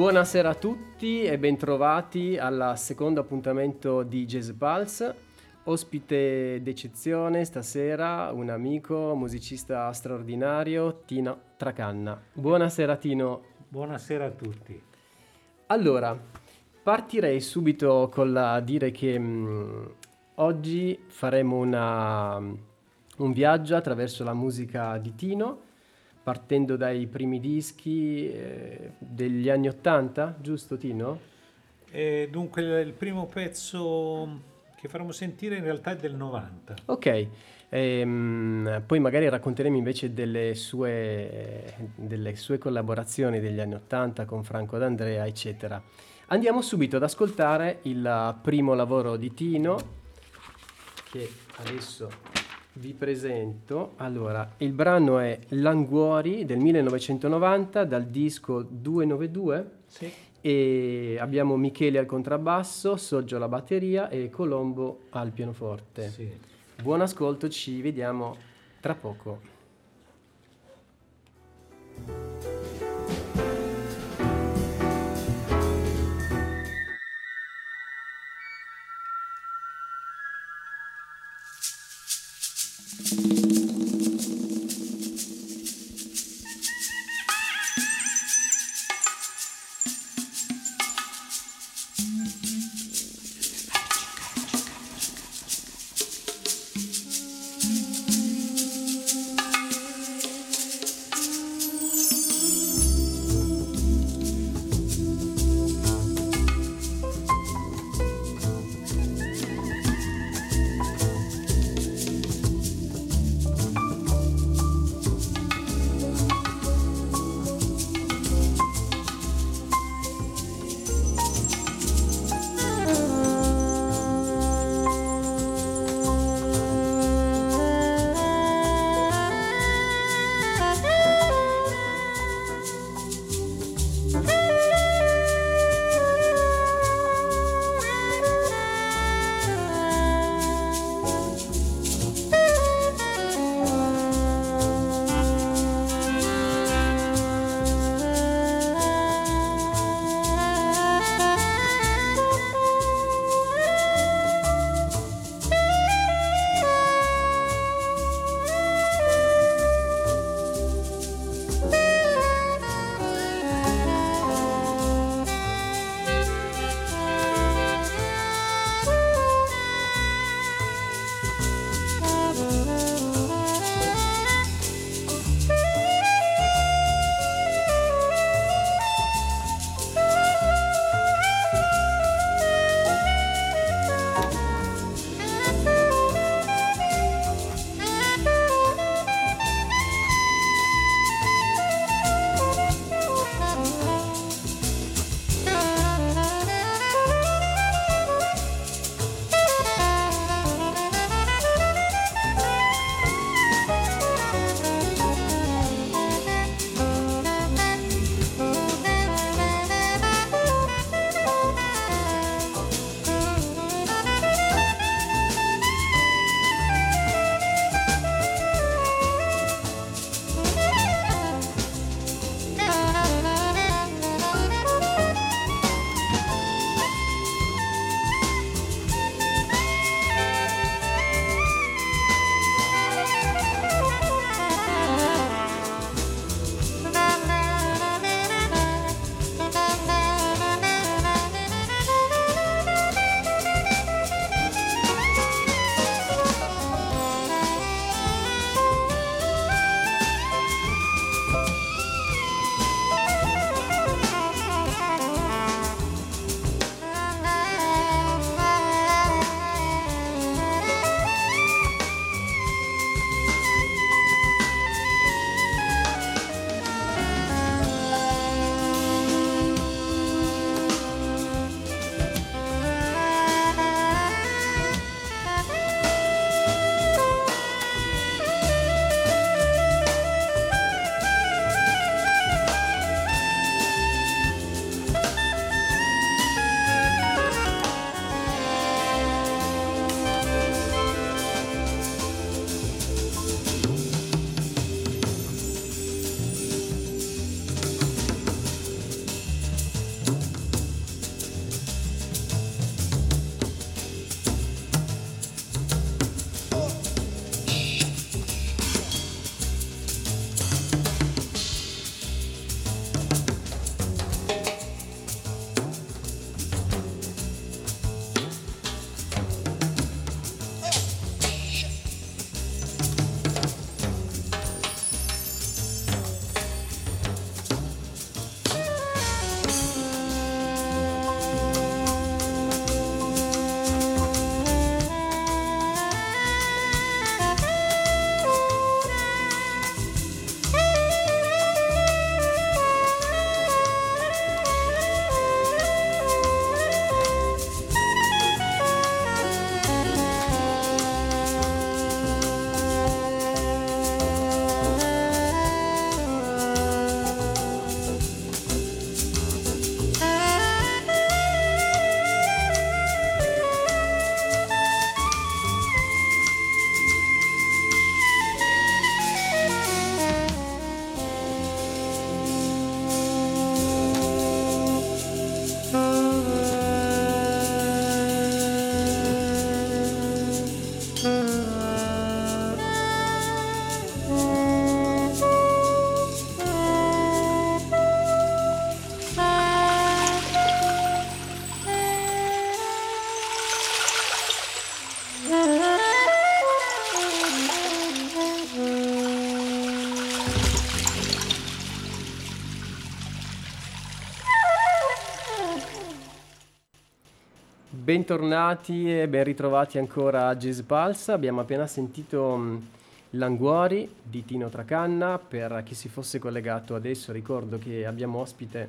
Buonasera a tutti e bentrovati al secondo appuntamento di Jazz Pulse. Ospite d'eccezione stasera un amico, musicista straordinario, Tino Tracanna. Buonasera Tino. Buonasera a tutti. Allora, partirei subito con la dire che mh, oggi faremo una, un viaggio attraverso la musica di Tino partendo dai primi dischi eh, degli anni Ottanta, giusto Tino? Eh, dunque il primo pezzo che faremo sentire in realtà è del 90. Ok, ehm, poi magari racconteremo invece delle sue, delle sue collaborazioni degli anni Ottanta con Franco D'Andrea, eccetera. Andiamo subito ad ascoltare il primo lavoro di Tino, che adesso vi presento. Allora, il brano è Languori del 1990 dal disco 292 Sì. e abbiamo Michele al contrabbasso, Soggio alla batteria e Colombo al pianoforte. Sì. Buon ascolto, ci vediamo tra poco. Bentornati e ben ritrovati ancora a Jazz Pulse. Abbiamo appena sentito mm, Languori di Tino Tracanna. Per chi si fosse collegato adesso, ricordo che abbiamo ospite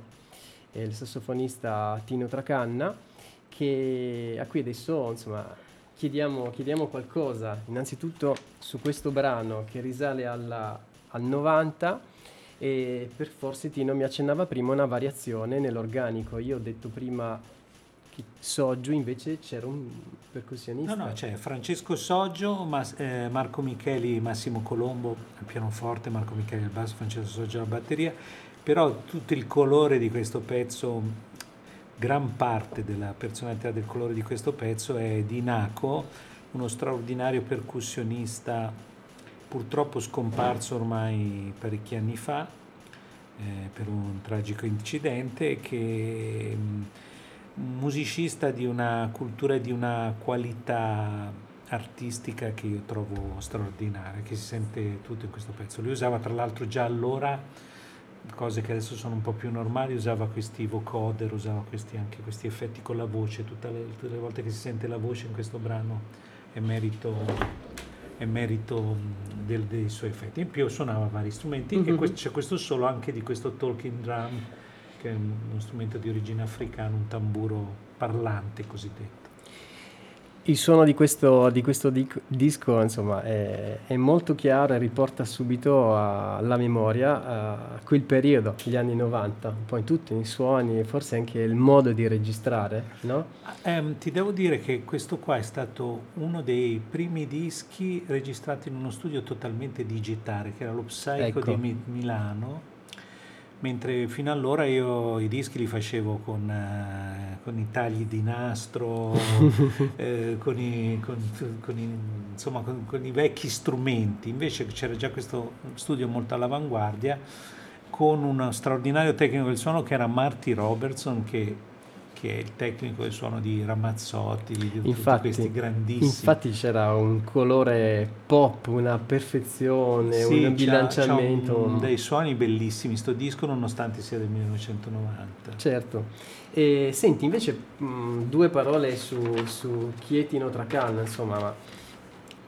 eh, il sassofonista Tino Tracanna, che, a cui adesso insomma, chiediamo, chiediamo qualcosa. Innanzitutto su questo brano che risale alla, al 90 e per forse Tino mi accennava prima una variazione nell'organico. Io ho detto prima Soggio invece c'era un percussionista. No, no, c'è Francesco Soggio, Mas- eh, Marco Micheli, Massimo Colombo al pianoforte, Marco Micheli al basso, Francesco Soggio alla batteria, però tutto il colore di questo pezzo, gran parte della personalità del colore di questo pezzo è di Naco, uno straordinario percussionista purtroppo scomparso ormai parecchi anni fa eh, per un tragico incidente che... Mh, musicista di una cultura e di una qualità artistica che io trovo straordinaria, che si sente tutto in questo pezzo. Lui usava tra l'altro già allora cose che adesso sono un po' più normali, usava questi vocoder, usava questi, anche questi effetti con la voce, tutte le, tutte le, volte che si sente la voce in questo brano è merito, è merito del, dei suoi effetti. In più suonava vari strumenti mm-hmm. e questo, c'è questo solo anche di questo talking drum che è uno strumento di origine africana, un tamburo parlante cosiddetto. Il suono di questo, di questo disco insomma, è, è, molto chiaro e riporta subito alla memoria quel periodo, gli anni 90, un po' in tutti i suoni, forse anche il modo di registrare, no? Eh, ti devo dire che questo qua è stato uno dei primi dischi registrati in uno studio totalmente digitale, che era lo Psycho ecco. di Mi- Milano mentre fino allora io i dischi li facevo con, eh, con i tagli di nastro, eh, con, i, con, con, i, insomma, con, i, vecchi strumenti, invece c'era già questo studio molto all'avanguardia con uno straordinario tecnico del suono che era Marty Robertson che che è il tecnico del suono di Ramazzotti, di infatti, questi grandissimi. Infatti c'era un colore pop, una perfezione, sì, un bilanciamento. Un, dei suoni bellissimi sto disco nonostante sia del 1990. Certo. E senti invece mh, due parole su, su Chietino Tracanna, insomma, ma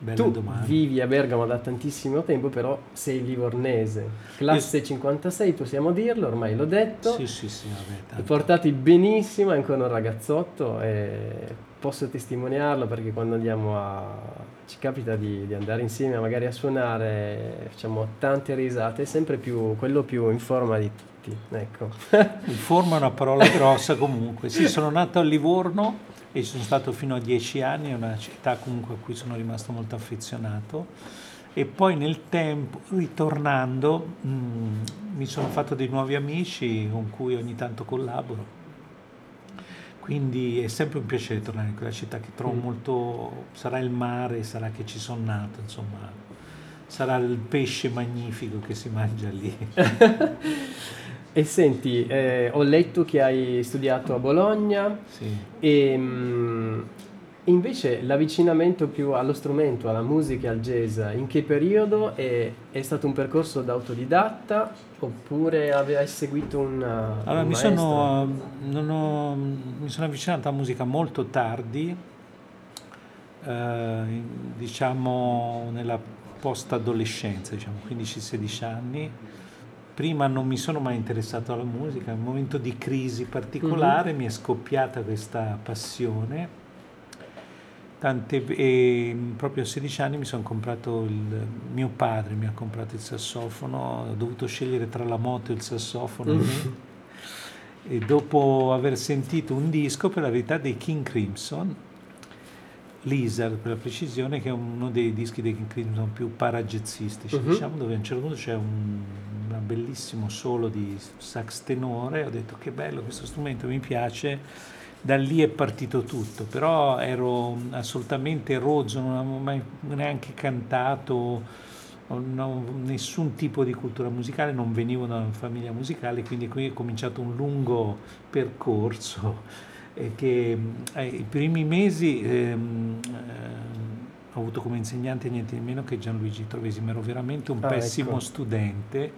Bella tu domanda. vivi a Bergamo da tantissimo tempo, però sei livornese, classe Io... 56, possiamo dirlo, ormai l'ho detto. Sì, sì, sì, vabbè. Portati benissimo, è ancora un ragazzotto e posso testimoniarlo perché quando andiamo a... ci capita di, di andare insieme magari a suonare, facciamo tante risate, è sempre più quello più in forma di tutti. Ecco. in forma è una parola grossa comunque. Sì, sono nato a Livorno e ci sono stato fino a dieci anni, è una città comunque a cui sono rimasto molto affezionato e poi nel tempo, ritornando, mh, mm, mi sono fatto dei nuovi amici con cui ogni tanto collaboro. Quindi è sempre un piacere tornare in quella città che trovo mm. molto, sarà il mare, sarà che ci sono nato, insomma, sarà il pesce magnifico che si mangia lì. E senti, eh, ho letto che hai studiato a Bologna sì. e mh, invece l'avvicinamento più allo strumento, alla musica e al jazz, in che periodo? È, è stato un percorso da autodidatta oppure hai seguito una, allora, un mi sono, ho, mi sono, avvicinato alla musica molto tardi, eh, diciamo nella post-adolescenza, diciamo 15-16 anni prima non mi sono mai interessato alla musica, in un momento di crisi particolare mm-hmm. mi è scoppiata questa passione. Tante, e proprio a 16 anni mi sono comprato il mio padre mi ha comprato il sassofono, ho dovuto scegliere tra la moto e il sassofono. Mm-hmm. E dopo aver sentito un disco, per la verità, dei King Crimson, Lizard per la precisione, che è uno dei dischi dei King Crimson più paragezzistici, uh-huh. diciamo, dove a un certo punto c'è un, un bellissimo solo di sax tenore, ho detto che bello questo strumento, mi piace, da lì è partito tutto, però ero assolutamente rozzo, non avevo mai neanche cantato, non nessun tipo di cultura musicale, non venivo da una famiglia musicale, quindi qui è cominciato un lungo percorso che eh, i primi mesi ehm, eh, ho avuto come insegnante niente di meno che Gianluigi Trovesi, ma ero veramente un ah, pessimo ecco. studente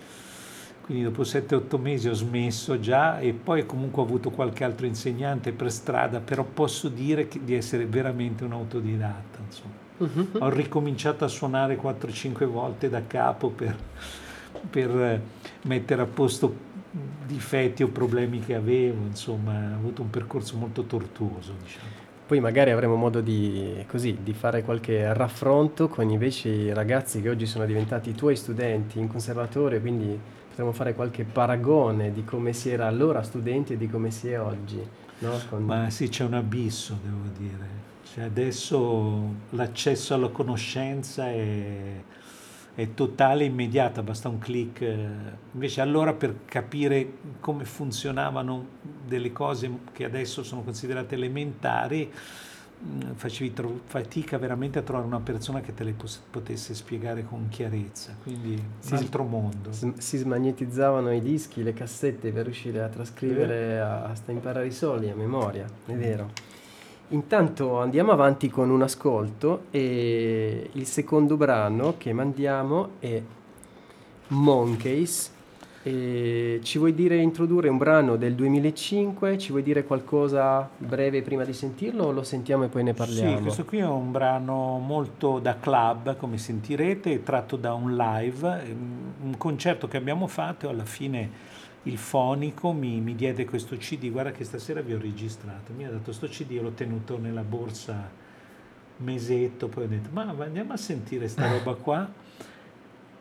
quindi dopo 7-8 mesi ho smesso già e poi comunque ho avuto qualche altro insegnante per strada, però posso dire che, di essere veramente un autodidatta. Uh-huh. Ho ricominciato a suonare 4-5 volte da capo per, per mettere a posto difetti o problemi che avevo, insomma, ho avuto un percorso molto tortuoso. Diciamo. Poi magari avremo modo di, così, di fare qualche raffronto con invece i ragazzi che oggi sono diventati i tuoi studenti in conservatorio, quindi potremmo fare qualche paragone di come si era allora studenti e di come si è oggi. No? Con... Ma sì, c'è un abisso, devo dire. Cioè adesso l'accesso alla conoscenza è è totale e immediata, basta un clic. Invece allora per capire come funzionavano delle cose che adesso sono considerate elementari, mm, facevi tro- fatica veramente a trovare una persona che te le pos- potesse spiegare con chiarezza, quindi si, un altro mondo. Si smagnetizzavano i dischi, le cassette per riuscire a trascrivere, a, a imparare i soli a memoria, è vero. Intanto andiamo avanti con un ascolto e il secondo brano che mandiamo è Monkeys. E ci vuoi dire, introdurre un brano del 2005? Ci vuoi dire qualcosa breve prima di sentirlo o lo sentiamo e poi ne parliamo? Sì, questo qui è un brano molto da club, come sentirete, tratto da un live, un concerto che abbiamo fatto alla fine il fonico mi, mi, diede questo CD, guarda che stasera vi ho registrato, mi ha dato questo CD, l'ho tenuto nella borsa mesetto, poi ho detto ma andiamo a sentire sta roba qua.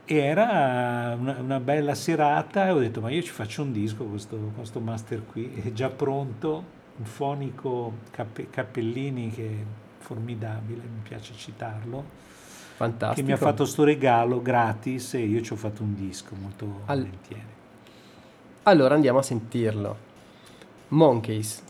E era una, una, bella serata e ho detto ma io ci faccio un disco questo, questo master qui, è già pronto, un fonico Cappe, Cappellini che è formidabile, mi piace citarlo. Fantastico. Che mi ha fatto questo regalo gratis e io ci ho fatto un disco molto Al- volentieri. Allora andiamo a sentirlo. Monkeys.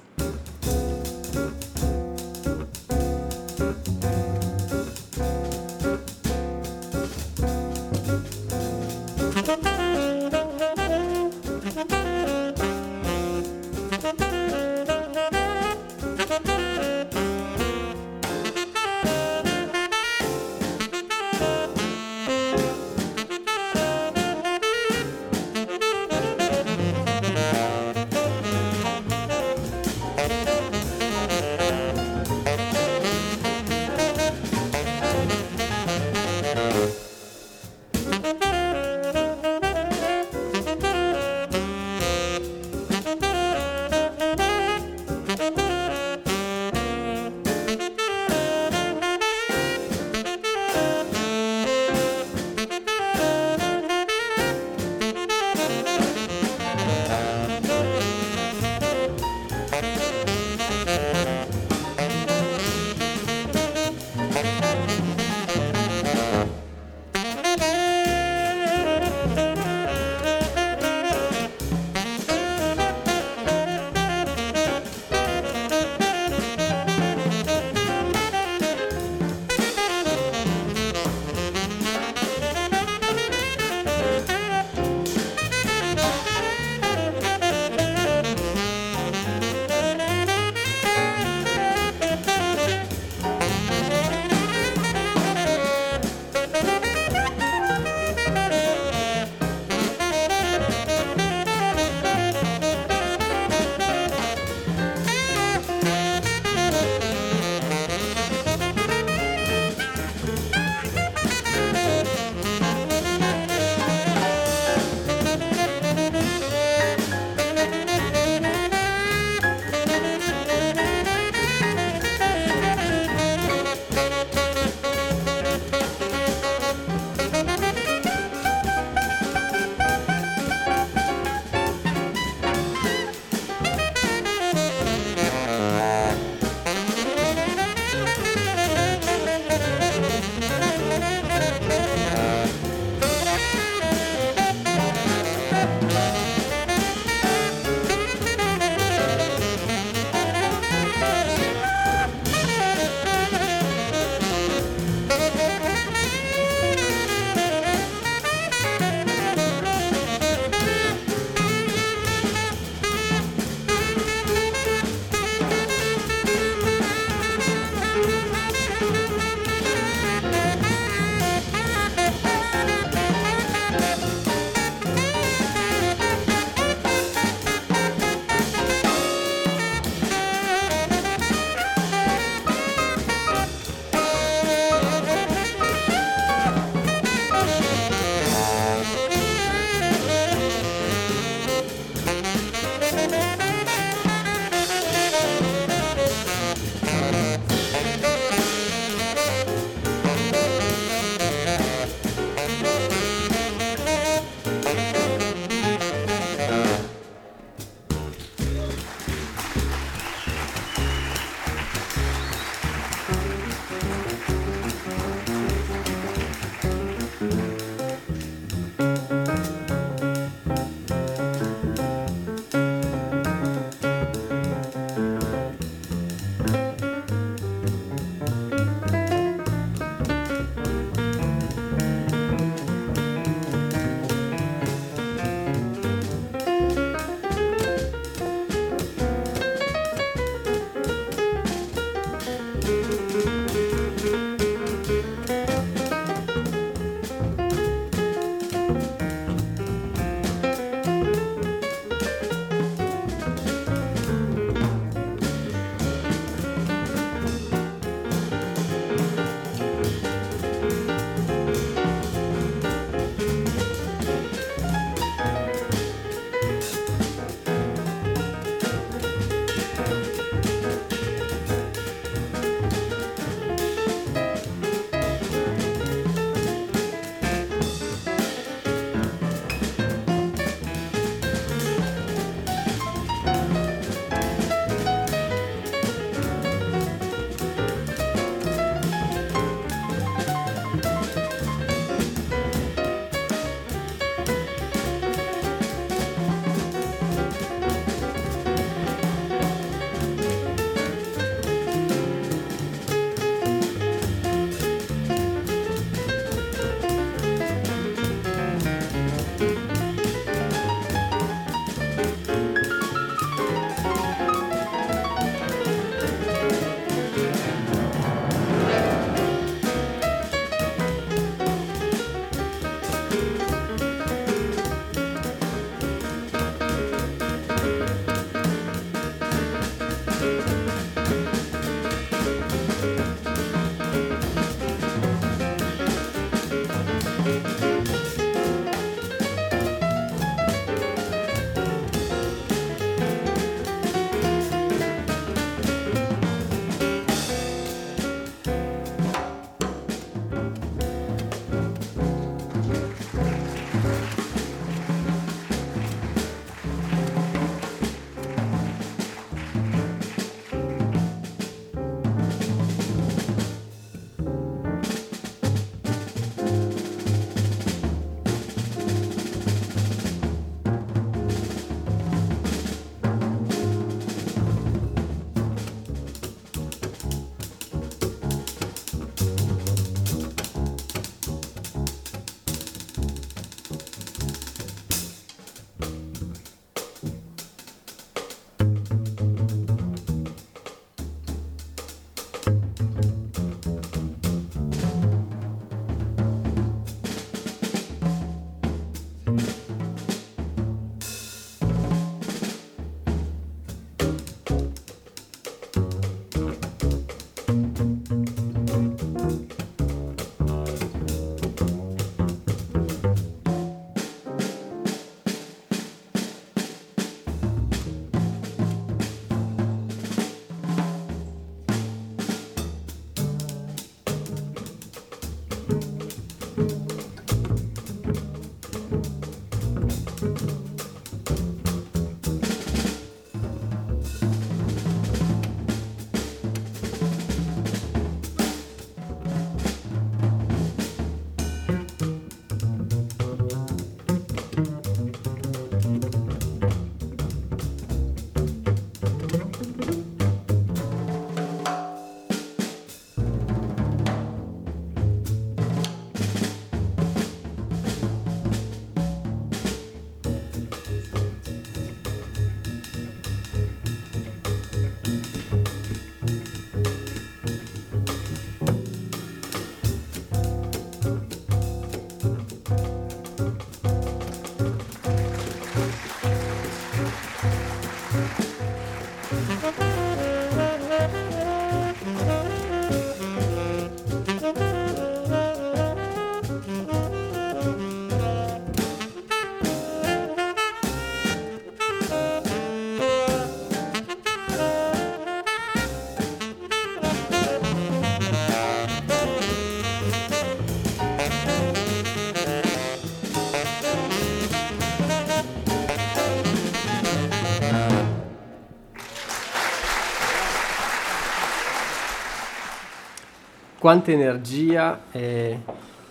Quanta energia e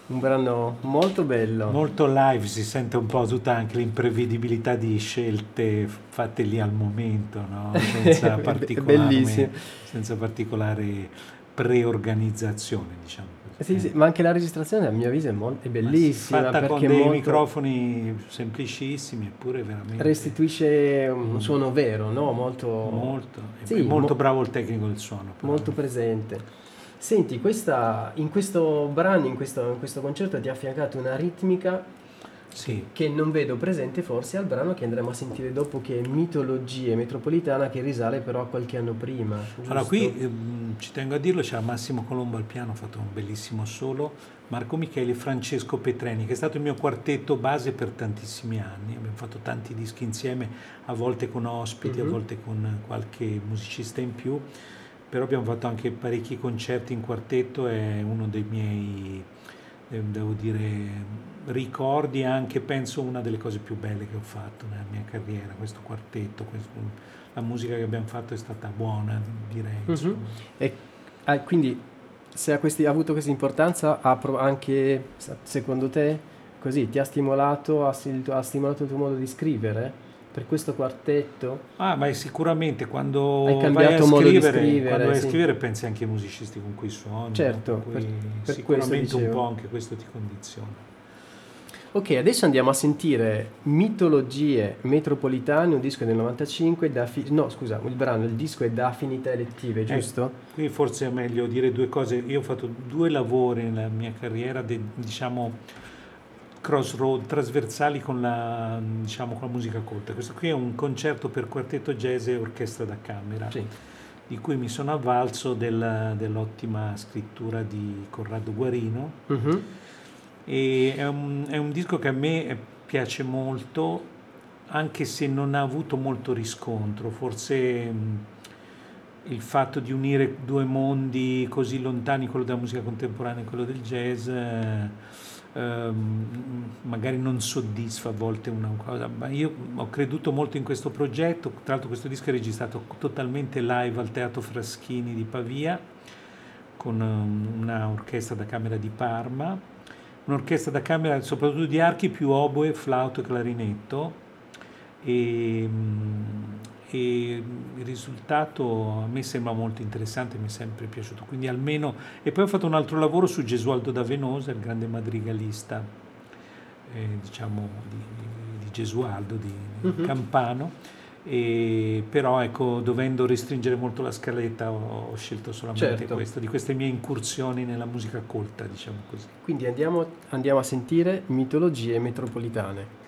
un brano molto bello. Molto live, si sente un po' tutta anche l'imprevedibilità di scelte fatte lì al momento, no? senza, particolare, senza particolare preorganizzazione, diciamo. Sì, sì, ma anche la registrazione a mio avviso è, molto, è bellissima. Fatta con dei molto... microfoni semplicissimi, eppure veramente... Restituisce un suono vero, no? Molto... Molto, sì, molto mo... bravo il tecnico del suono. Molto presente. Senti, questa, in questo brano, in questo, in questo concerto ti ha affiancato una ritmica sì. che non vedo presente forse al brano che andremo a sentire dopo che è Mitologie Metropolitana che risale però a qualche anno prima. Giusto? Allora qui ehm, ci tengo a dirlo, c'era Massimo Colombo al piano, ha fatto un bellissimo solo, Marco Micheli e Francesco Petreni che è stato il mio quartetto base per tantissimi anni, abbiamo fatto tanti dischi insieme, a volte con ospiti, mm-hmm. a mhm. volte con qualche musicista in più, però abbiamo fatto anche parecchi concerti in quartetto, è uno dei miei, eh, devo dire ricordi anche, penso, una delle cose più belle che ho fatto nella mia carriera, questo quartetto, questo, la musica che abbiamo fatto è stata buona, direi. Uh-huh. E ah, quindi se ha, questi, ha, avuto questa importanza, ha anche, secondo te, così, ti ha stimolato, ha, ha stimolato il tuo modo di scrivere? Per questo quartetto? Ah, ma sicuramente quando Hai cambiato vai a scrivere, scrivere, quando vai sì. a scrivere pensi anche ai musicisti con cui suoni, certo, cui per, per sicuramente un po' anche questo ti condiziona. Ok, adesso andiamo a sentire Mitologie Metropolitane, un disco del 95, da fi- no scusa, il brano, il disco è da affinità elettive, eh, giusto? Eh, qui forse è meglio dire due cose, io ho fatto due lavori nella mia carriera, de, diciamo crossroad, trasversali con la, diciamo, con la musica colta. Questo qui è un concerto per quartetto jazz e orchestra da camera. Sì di cui mi sono avvalso del, dell'ottima scrittura di Corrado Guarino. Uh-huh e è un, è un disco che a me piace molto, anche se non ha avuto molto riscontro, forse il fatto di unire due mondi così lontani, quello della musica contemporanea e quello del jazz, eh, magari non soddisfa a volte una cosa, ma io ho creduto molto in questo progetto, tra l'altro questo disco è registrato totalmente live al Teatro Fraschini di Pavia, con una orchestra da camera di Parma un'orchestra da camera soprattutto di archi più oboe, flauto e clarinetto. E, mm, e, il risultato a me sembra molto interessante, mi è sempre piaciuto, quindi almeno... E poi ho fatto un altro lavoro su Gesualdo da Venosa, il grande madrigalista, eh, diciamo, di, di Gesualdo, di, uh-huh. Campano, e, però ecco, dovendo restringere molto la scaletta ho, ho scelto solamente certo. questo, di queste mie incursioni nella musica colta, diciamo così. Quindi andiamo, andiamo a sentire mitologie metropolitane.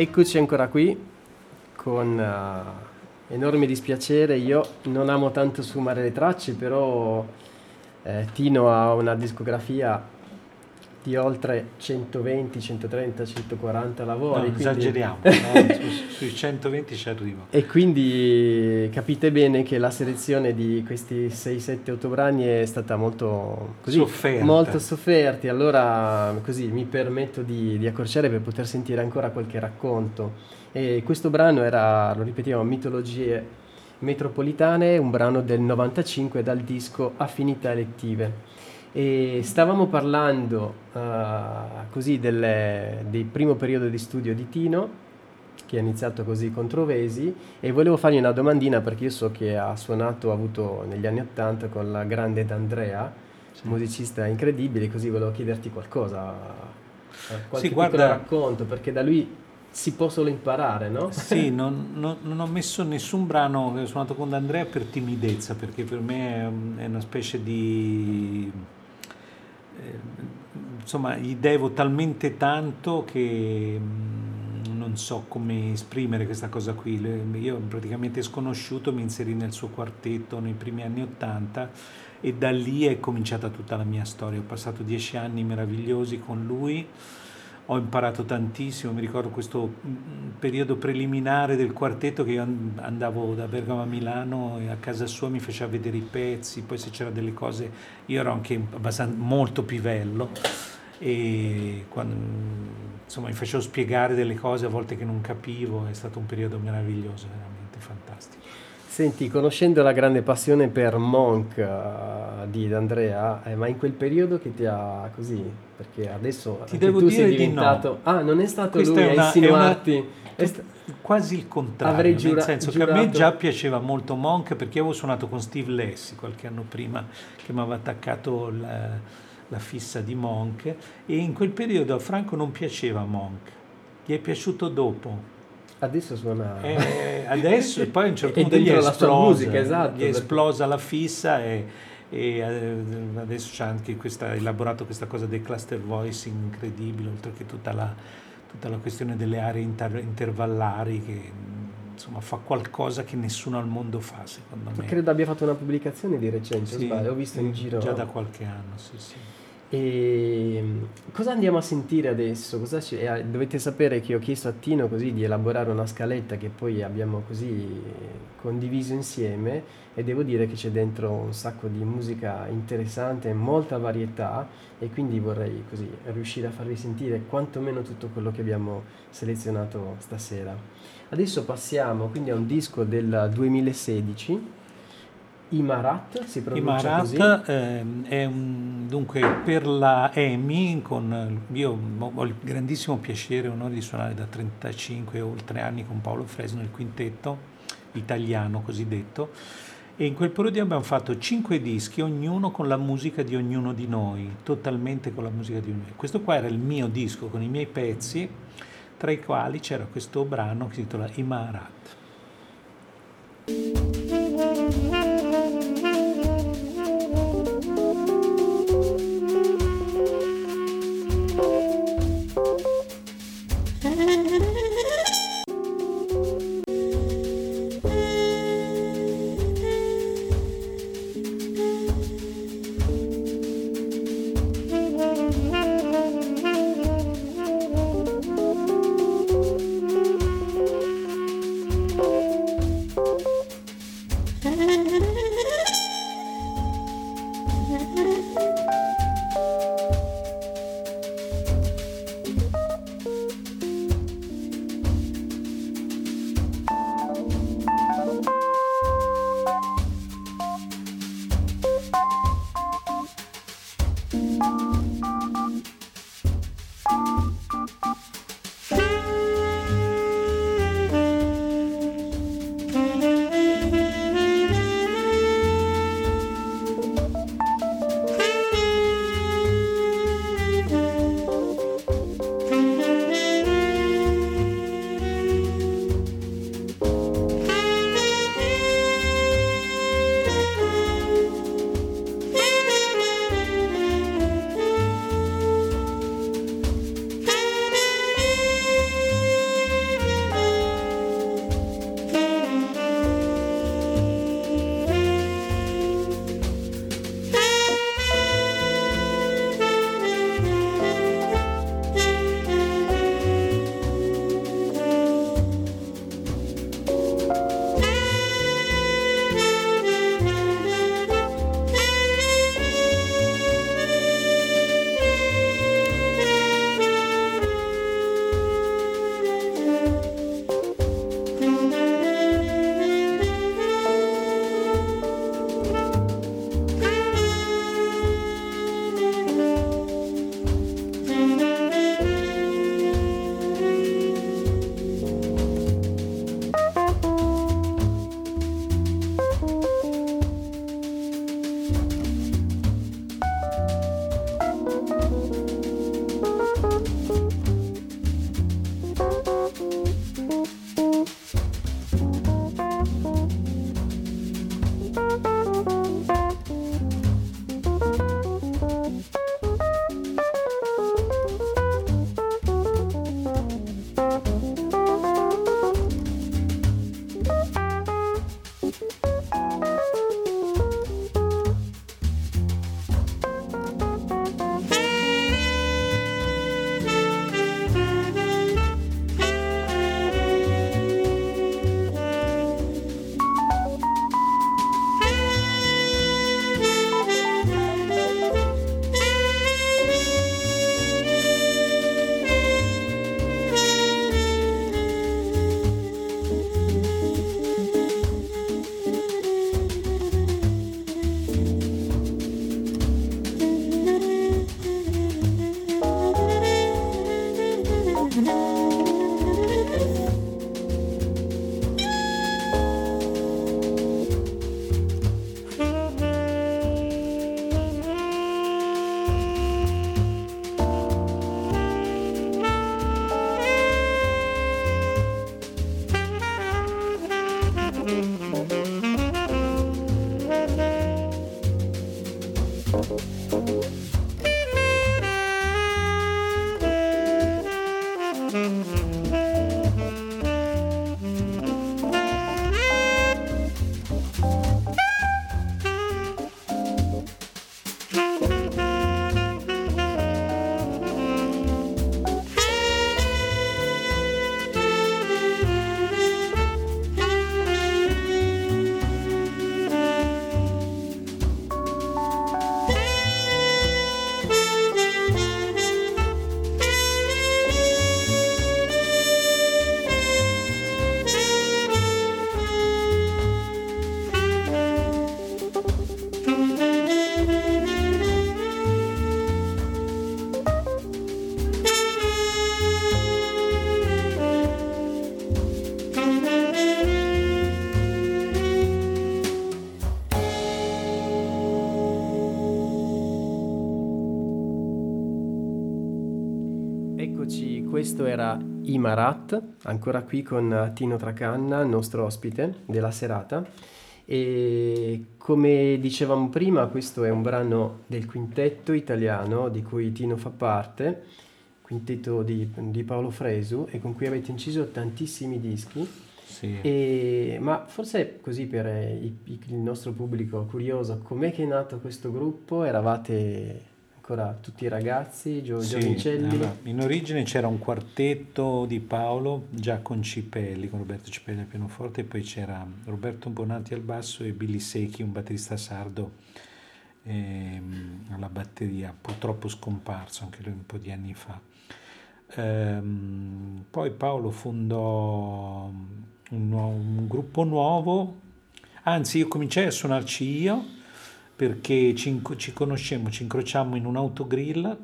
Eccoci ancora qui con uh, enorme dispiacere. Io non amo tanto sfumare le tracce, però eh, Tino ha una discografia di oltre 120, 130, 140 lavori. No, quindi... esageriamo, no? sui 120 ci arrivo. E quindi capite bene che la selezione di questi 6, 7, 8 brani è stata molto, così, Sofferta. molto sofferti, allora così mi permetto di, di, accorciare per poter sentire ancora qualche racconto. E questo brano era, lo ripetiamo, Mitologie metropolitane, un brano del 95 dal disco Affinità elettive. E stavamo parlando uh, così del, del primo periodo di studio di Tino, che ha iniziato così con Trovesi, e volevo fargli una domandina perché io so che ha suonato, ha avuto negli anni Ottanta con la grande D'Andrea, sì. musicista incredibile, così volevo chiederti qualcosa, eh, qualche sì, guarda, racconto, perché da lui si può solo imparare, no? Sì, non, non, non, ho messo nessun brano che ho suonato con D'Andrea per timidezza, perché per me è una specie di insomma, gli devo talmente tanto che mm, non so come esprimere questa cosa qui. Io praticamente sconosciuto mi inserì nel suo quartetto nei primi anni Ottanta e da lì è cominciata tutta la mia storia. Ho passato dieci anni meravigliosi con lui ho imparato tantissimo, mi ricordo questo mm, periodo preliminare del quartetto che io andavo da Bergamo a Milano e a casa sua mi faceva vedere i pezzi, poi se c'era delle cose, io ero anche molto pivello e quando, insomma mi facevo spiegare delle cose a volte che non capivo, è stato un periodo meraviglioso, veramente. Senti, conoscendo la grande passione per Monk uh, di Andrea, eh, ma in quel periodo che ti ha così, perché adesso ti devo tu dire sei. Di no. Ah, non è stato Questa lui è una, a insinuarti... È una... Quasi il contrario, Avrei giura... nel senso che a me già piaceva molto Monk perché avevo suonato con Steve Lessi qualche anno prima che mi aveva attaccato la, la fissa di Monk e in quel periodo a Franco non piaceva Monk, gli è piaciuto dopo Adesso suona... Eh, adesso e poi a un certo punto gli è esplosa, musica, esatto, gli è esplosa la fissa e, e eh, adesso c'è anche questa, elaborato questa cosa del cluster voicing incredibile, oltre che tutta la, tutta la questione delle aree inter, intervallari che insomma fa qualcosa che nessuno al mondo fa secondo me. Credo abbia fatto una pubblicazione di recente, sì, ho visto in giro. Già da qualche anno, sì sì. E ehm, cosa andiamo a sentire adesso? Ci, eh, dovete sapere che ho chiesto a Tino così di elaborare una scaletta che poi abbiamo così condiviso insieme e devo dire che c'è dentro un sacco di musica interessante, molta varietà e quindi vorrei così riuscire a farvi sentire quantomeno tutto quello che abbiamo selezionato stasera. Adesso passiamo quindi a un disco del 2016 Imarat si pronuncia Imarat, così? Eh, è un, dunque per la EMI, con, io ho il grandissimo piacere e onore di suonare da 35 oltre anni con Paolo Fresno il quintetto italiano cosiddetto e in quel periodo abbiamo fatto cinque dischi, ognuno con la musica di ognuno di noi, totalmente con la musica di ognuno. Questo qua era il mio disco con i miei pezzi, tra i quali c'era questo brano che si intitola Imarat. Questo era Imarat, ancora qui con Tino Tracanna, il nostro ospite della serata. E come dicevamo prima, questo è un brano del quintetto italiano di cui Tino fa parte, quintetto di, di Paolo Fresu, e con cui avete inciso tantissimi dischi. Sì. E, ma forse così per il, il nostro pubblico curioso, com'è che è nato questo gruppo? Eravate ancora tutti i ragazzi, Gio, Sì, Giovincelli. allora, in origine c'era un quartetto di Paolo già con Cipelli, con Roberto Cipelli al pianoforte, e poi c'era Roberto Bonanti al basso e Billy Secchi, un batterista sardo ehm, alla batteria, purtroppo scomparso anche lui un po' di anni fa. Ehm, poi Paolo fondò un, nuovo- un gruppo nuovo, anzi io cominciai a suonarci io perché ci, ci conoscemmo, ci incrociammo in un autogrill.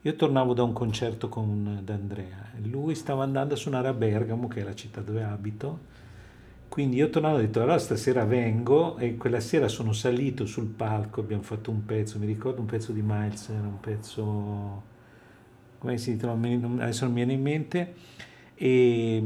Io tornavo da un concerto con D'Andrea lui stava andando a suonare a Bergamo, che è la città dove abito. Quindi io tornavo e ho detto, allora stasera vengo e quella sera sono salito sul palco, abbiamo fatto un pezzo, mi ricordo un pezzo di Miles, era un pezzo, come si non- adesso non mi viene in mente, e,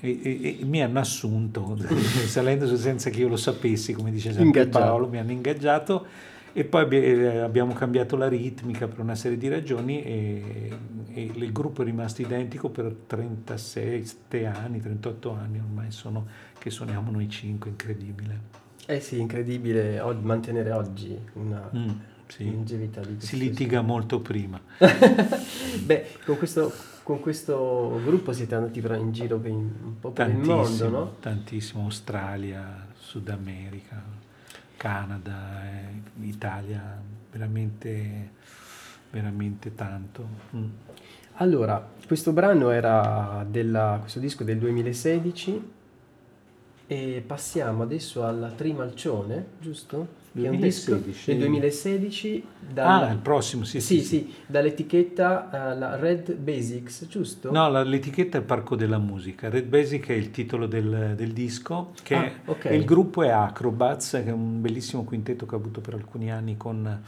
e- e- e mi hanno assunto, salendo senza che io lo sapessi, come dice sempre Ingaggiato. Paolo, mi hanno ingaggiato e poi eh, abbiamo cambiato la ritmica per una serie di ragioni e, e il gruppo è rimasto identico per 36 anni, 38 anni ormai sono che suoniamo noi cinque, incredibile. Eh sì, incredibile og- mantenere oggi una Mm, sì. longevità di Si litiga molto prima. Beh, con questo, con questo gruppo siete andati però in giro per, un po' per il mondo, Tantissimo, no? tantissimo, Australia, Sud America, Canada, eh, Italia, veramente, veramente tanto. Mm. Allora, questo brano era della, questo disco del 2016 e passiamo adesso al Trimalcione, giusto? Che è un disco 2016. del 2016 dalla- Ah, il prossimo, sì, sì, sì, sì. dall'etichetta eh, la Red Basics, giusto? No, la- l'etichetta è Parco della Musica. Red Basic è il titolo del, del disco, che Ah, è- ok. e il gruppo è Acrobats, che è un bellissimo quintetto che ho avuto per alcuni anni con,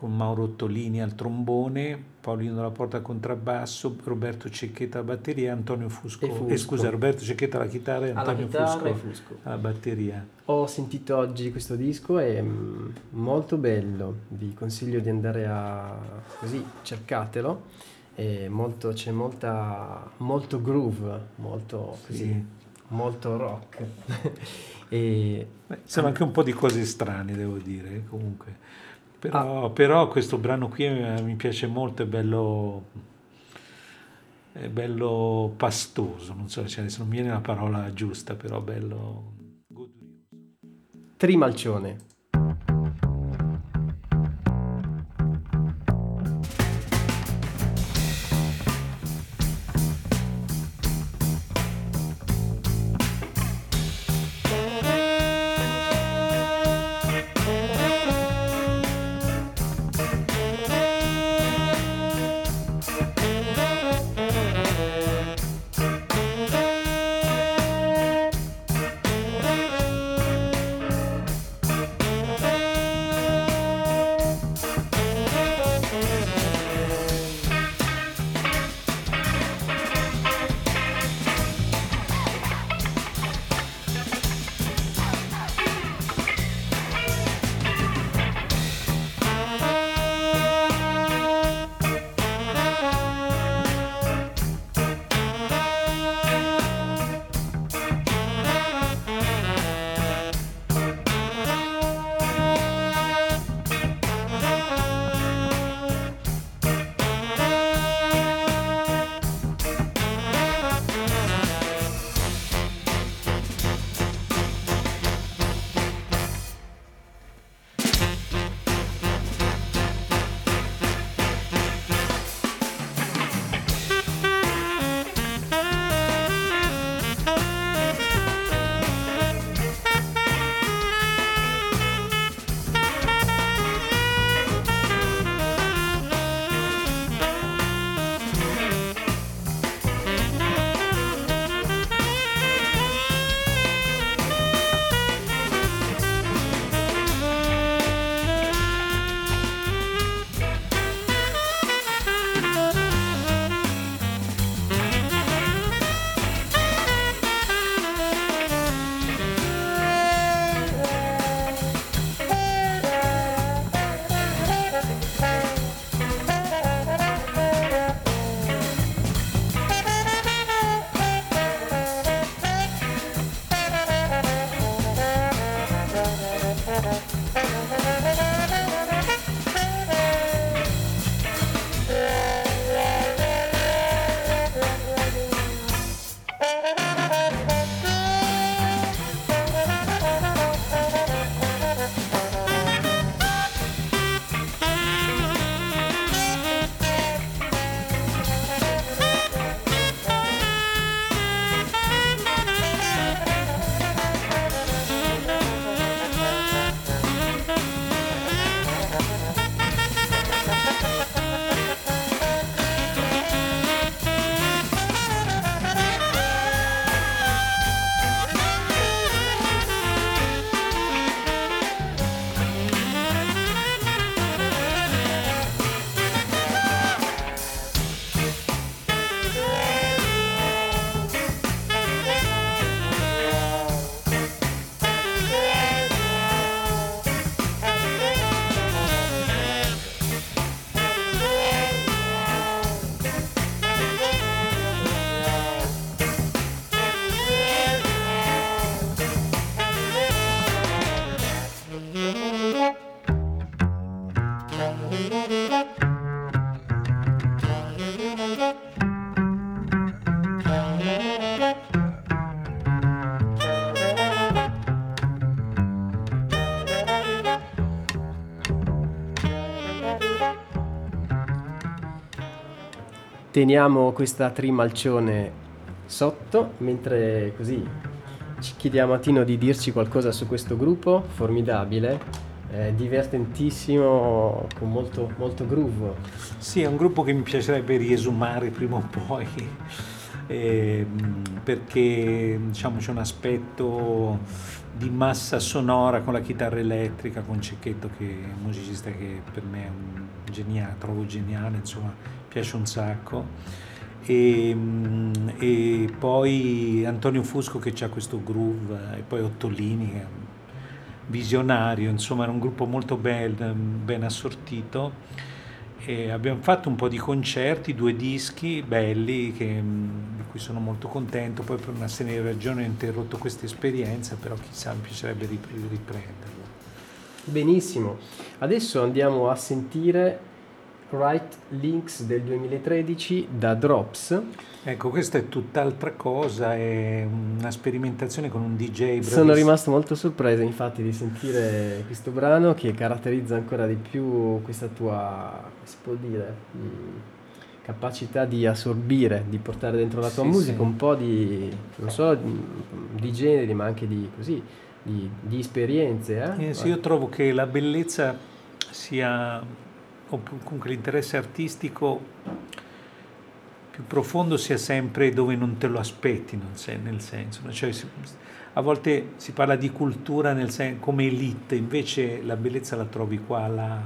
con Mauro Ottolini al trombone, Paolino della Porta al contrabbasso, Roberto Cecchetta alla batteria Antonio Fusco. E Fusco. Eh, scusa, Roberto Cecchetta alla chitarra e Alla Antonio chitarra Fusco, Fusco. alla batteria. Ho sentito oggi questo disco, è mm, molto bello, vi consiglio di andare a così, cercatelo, è molto- c'è molta, molto groove, molto così, Sì. molto rock. e Beh, sono anche un po' di cose strane, devo dire, eh, comunque. Però, Ah. però questo brano qui eh, mi piace molto, è bello, è bello pastoso, non so, cioè, adesso non viene la parola giusta, però bello. Trimalcione. Teniamo questa trimalcione sotto, mentre così ci chiediamo a Tino di dirci qualcosa su questo gruppo formidabile, eh, divertentissimo, con molto, molto groove. Sì, è un gruppo che mi piacerebbe riesumare prima o poi, ehm, perché diciamo, c'è un aspetto di massa sonora con la chitarra elettrica, con Cecchetto che è un musicista che per me è un geniale, trovo geniale, insomma, piace un sacco. E, mm, e poi Antonio Fusco che ha questo groove, e poi Ottolini che è un visionario, insomma era un gruppo molto ben, ben assortito. E abbiamo fatto un po' di concerti, due dischi belli che, di cui sono molto contento, poi per una serie di ragioni ho interrotto questa esperienza, però chissà mi piacerebbe riprenderla. Benissimo, adesso andiamo a sentire Right Links del 2013 da Drops. Ecco, questa è tutt'altra cosa, è una sperimentazione con un DJ bravissimo. Sono rimasto molto sorpreso infatti di sentire questo brano che caratterizza ancora di più questa tua, si può dire, mh, capacità di assorbire, di portare dentro la tua sì, musica sì. un po' di, non solo di generi ma anche di, così, di, di esperienze. Eh? Eh, sì, io trovo che la bellezza sia o comunque l'interesse artistico più profondo sia sempre dove non te lo aspetti, nel senso, cioè, a volte si parla di cultura sen- come elite, invece la bellezza la trovi qua, la,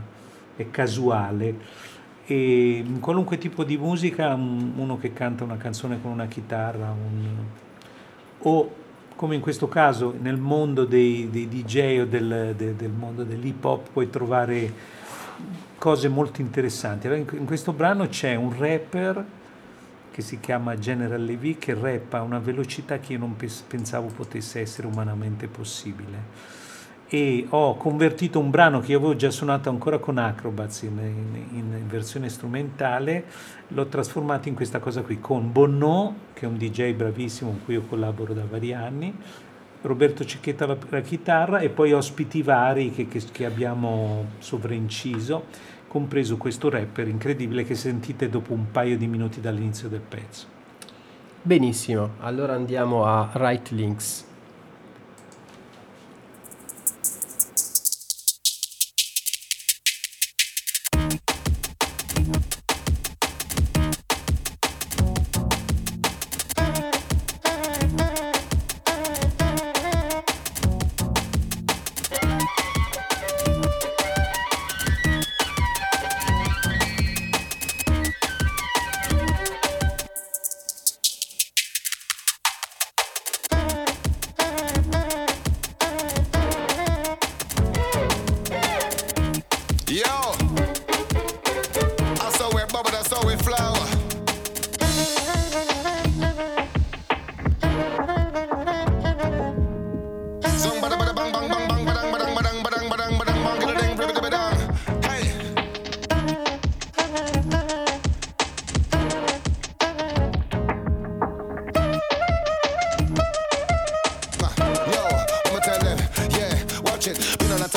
è casuale. E in qualunque tipo di musica uno che canta una canzone con una chitarra un, o come in questo caso nel mondo dei, dei DJ o del, de, del mondo dell'hip hop puoi trovare cose molto interessanti. In questo brano c'è un rapper che si chiama General Levy che rappa a una velocità che io non pensavo potesse essere umanamente possibile. E ho convertito un brano che io avevo già suonato ancora con Acrobats in, in, in versione strumentale, l'ho trasformato in questa cosa qui con Bonneau, che è un DJ bravissimo con cui io collaboro da vari anni, Roberto Cicchetta la, la chitarra e poi ospiti vari che, che, che abbiamo sovrainciso, compreso questo rapper incredibile che sentite dopo un paio di minuti dall'inizio del pezzo. Benissimo, allora andiamo a Right Links.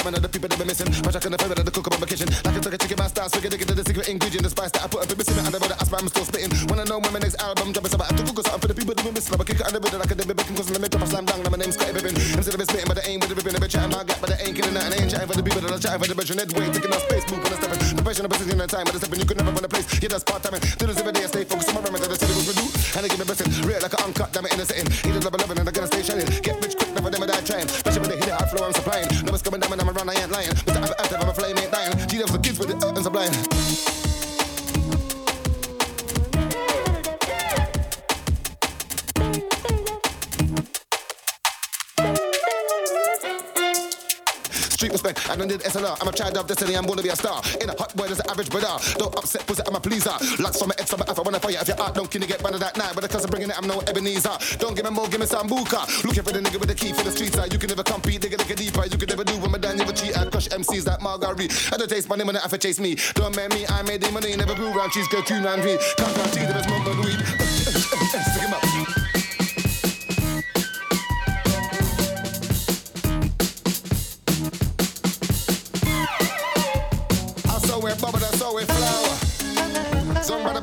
coming other people that be missing. My track in the favorite of the cook up on my kitchen. Like a tucker chicken, my style, swigger, digging to the secret ingredient, the spice that I put up in missing. Under the aspire, I'm still spitting. Wanna know when my next album dropping, so I have to Google something for the people that be missing. I'm a kicker under the like a debit, bacon, cause let me drop I slam down. Now my name's Scotty Bibbin. Instead of it spitting, but I ain't with the ribbon. I've been chatting my gap, but I ain't killing that. And I ain't chatting for the people that are chatting for the bedroom. Ed way, taking up space, moving and stepping. step in. Preparation, I'm the time, but I stepping. You could never run a place. Yeah, that's part time. Do this every day, I stay focused on my remnant. I said it was renewed, and I give me blessing. Real like an uncut, damn it, in a sitting. Either love and loving, and I gotta stay shining. Get rich quick, never, never die trying. blind. Child of destiny, I'm gonna be a star. In a hot boy, there's an average brother. Don't upset, pussy, I'm a pleaser. My ex, I'm a wanna fire. If you're out, don't can you get banned of that night? But because I'm bringing it, I'm no Ebenezer. Don't give me more, give me some buka. Looking for the nigga with the key for the streets. You can never compete, nigga, nigga deeper. You can never do when my done, never cheat. I crush MCs like Marguerite. I don't taste money when I chase me. Don't make me, I made the money, never grew round cheese, go tune round me. Round cheese, there's no more weed. bubble, that's how we flower. Somebody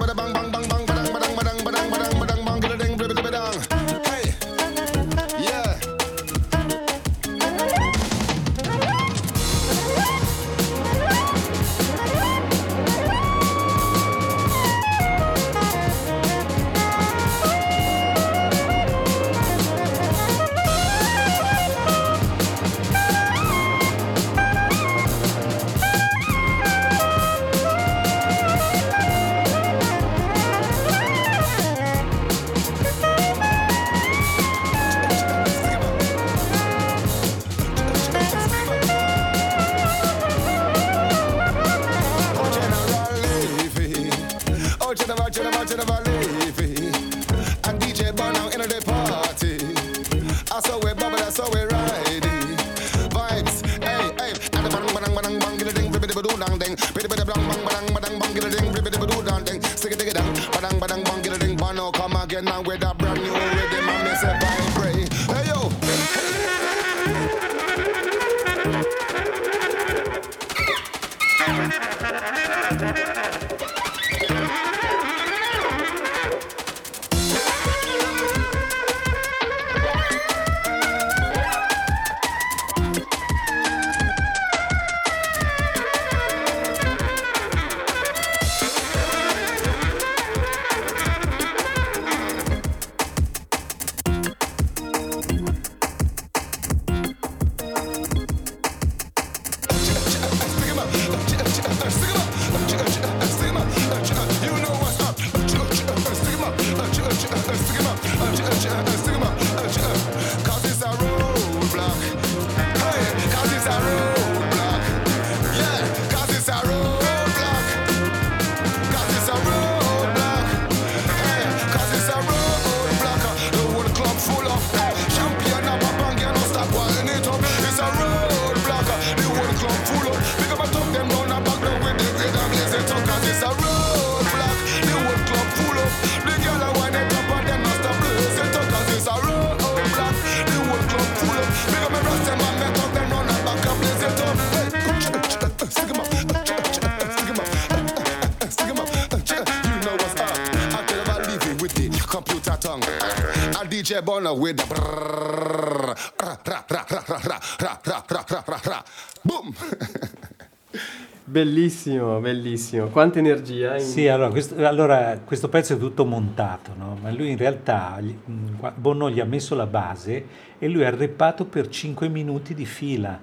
DJ Bonner with the brrrr. Ra, ra, ra, ra, ra, ra, ra, ra, ra, ra, ra, ra. Boom! Bellissimo, bellissimo. Quanta energia. in- Sì, allora questo, allora, questo pezzo è tutto montato, no? ma lui in realtà, Bono gli ha messo la base e lui ha repato per 5 minuti di fila.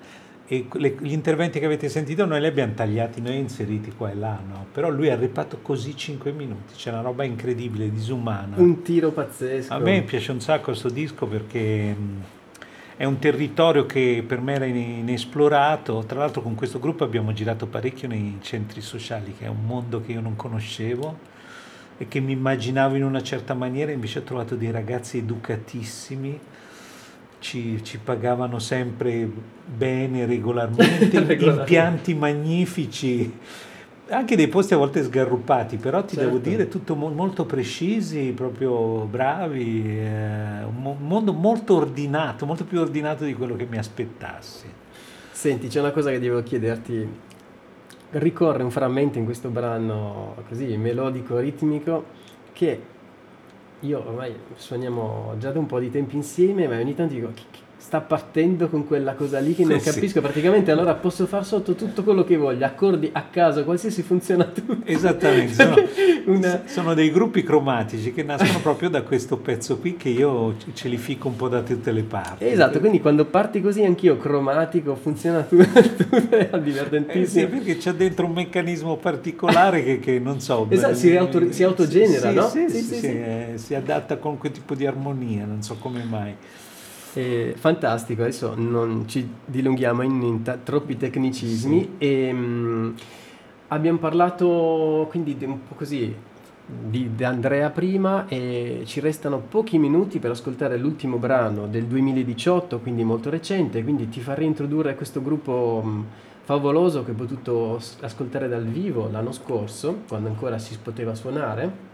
E le- gli interventi che avete sentito noi li abbiamo tagliati, noi inseriti qua e là, no? però lui ha repato così 5 minuti, c'è una roba incredibile, disumana. Un tiro pazzesco. A me piace un sacco questo disco perché è un territorio che per me era in- inesplorato. Tra l'altro con questo gruppo abbiamo girato parecchio nei centri sociali, che è un mondo che io non conoscevo e che mi immaginavo in una certa maniera, invece ho trovato dei ragazzi educatissimi. Ci, ci pagavano sempre bene, regolarmente, Regolarmente. impianti magnifici, anche dei posti a volte sgarruppati, però ti devo Certo. dire tutto mo- molto precisi, proprio bravi, eh, un mo- mondo molto ordinato, molto più ordinato di quello che mi aspettassi. Senti, c'è una cosa che devo chiederti. Ricorre un frammento in questo brano così melodico, ritmico, che io ormai suoniamo già da un po' di tempo insieme, ma ogni tanto dico, sta partendo con quella cosa lì che non Sì. capisco. Praticamente allora posso far sotto tutto quello che voglio, accordi a caso, qualsiasi funziona tutto. Esattamente, sono, Una- sono dei gruppi cromatici che nascono proprio da questo pezzo qui che io ce- li fico un po' da tutte le parti. Esatto, quindi quando parti così anch'io cromatico, funziona tutto, è Eh sì, divertentissimo. perché c'è dentro un meccanismo particolare che, che non so. Esatto, beh, si auto- si autogenera, sì, no? Sì, Sì, sì, sì, sì, sì. eh, si adatta con quel tipo di armonia, non so come mai. Eh, fantastico, adesso non ci dilunghiamo in, in ta- troppi tecnicismi. E mm, abbiamo parlato quindi di un po' così di, Andrea prima e ci restano pochi minuti per ascoltare l'ultimo brano del 2018, quindi molto recente, quindi ti fa reintrodurre questo gruppo mm, favoloso che ho potuto ascoltare dal vivo l'anno scorso, quando ancora si poteva suonare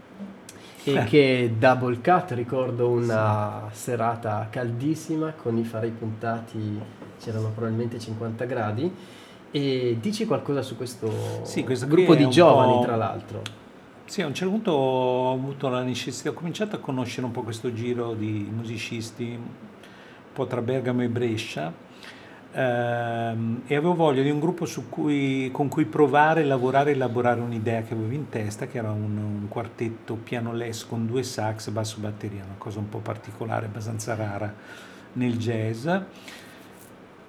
e Eh. che Double Cut ricordo una serata caldissima con i farei puntati c'erano probabilmente 50 gradi e dici qualcosa su questo Sì, questo gruppo di giovani tra l'altro Sì, a un certo punto ho avuto la necessità, ho cominciato a conoscere un po' questo giro di musicisti, un po' tra Bergamo e Brescia, ehm, e avevo voglia di un gruppo cui- con cui provare, lavorare elaborare un'idea che avevo in testa, che era un, un quartetto piano les con due sax, basso, batteria, una cosa un po' particolare, abbastanza rara nel jazz.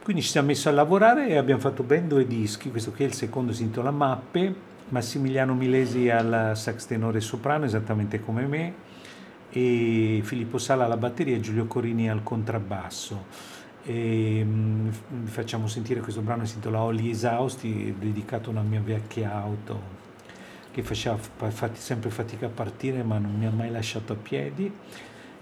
Quindi ci siamo messi a lavorare e abbiamo fatto ben due dischi, questo qui è il secondo, si intitola Mappe, Massimiliano Milesi al sax tenore soprano, esattamente come me, e Filippo Sala alla batteria e Giulio Corini al contrabbasso. E, mm, vi facciamo sentire questo brano si intitola esausti, dedicato a una mia vecchia auto che faceva sempre fatica a partire ma non mi ha mai lasciato a piedi.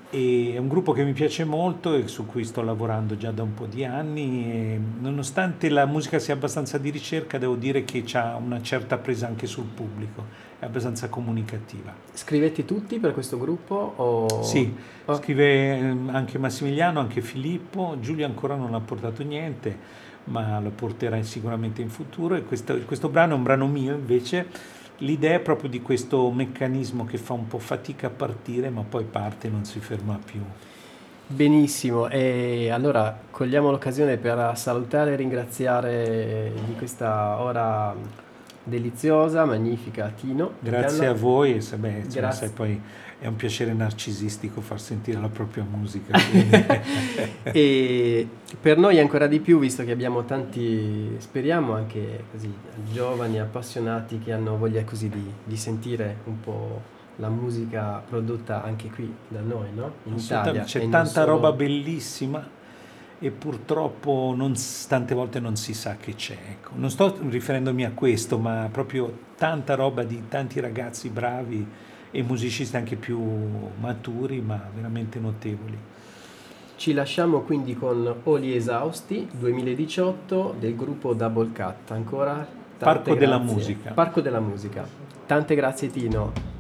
E è un gruppo che mi piace molto e su cui sto lavorando già da un po' di anni nonostante la musica sia abbastanza di ricerca devo dire che ha una certa presa anche sul pubblico, è abbastanza comunicativa. Scrivete tutti per questo gruppo? O... Sì, Oh. scrive ehm, anche Massimiliano, anche Filippo, Giulio ancora non ha portato niente, ma lo porterà sicuramente in futuro e questo, questo brano è un brano mio invece. L'idea è proprio di questo meccanismo che fa un po' fatica a partire, ma poi parte e non si ferma più. Benissimo, e allora cogliamo l'occasione per salutare e ringraziare di questa ora deliziosa, magnifica Tino. Grazie Bella. a voi e se- beh, insomma, Grazie. sai, poi è un piacere narcisistico far sentire la propria musica. e per noi ancora di più, visto che abbiamo tanti, speriamo anche così, giovani appassionati che hanno voglia così di, di sentire un po' la musica prodotta anche qui da noi, no? In Italia. C'è tanta solo- roba bellissima e purtroppo non tante volte non si sa che c'è. ecco. Non sto riferendomi a questo, ma proprio tanta roba di tanti ragazzi bravi e musicisti anche più maturi, ma veramente notevoli. Ci lasciamo quindi con Oli Esausti 2018 del gruppo Double Cut. Ancora Parco della grazie. Musica. Parco della Musica. Tante grazie Tino.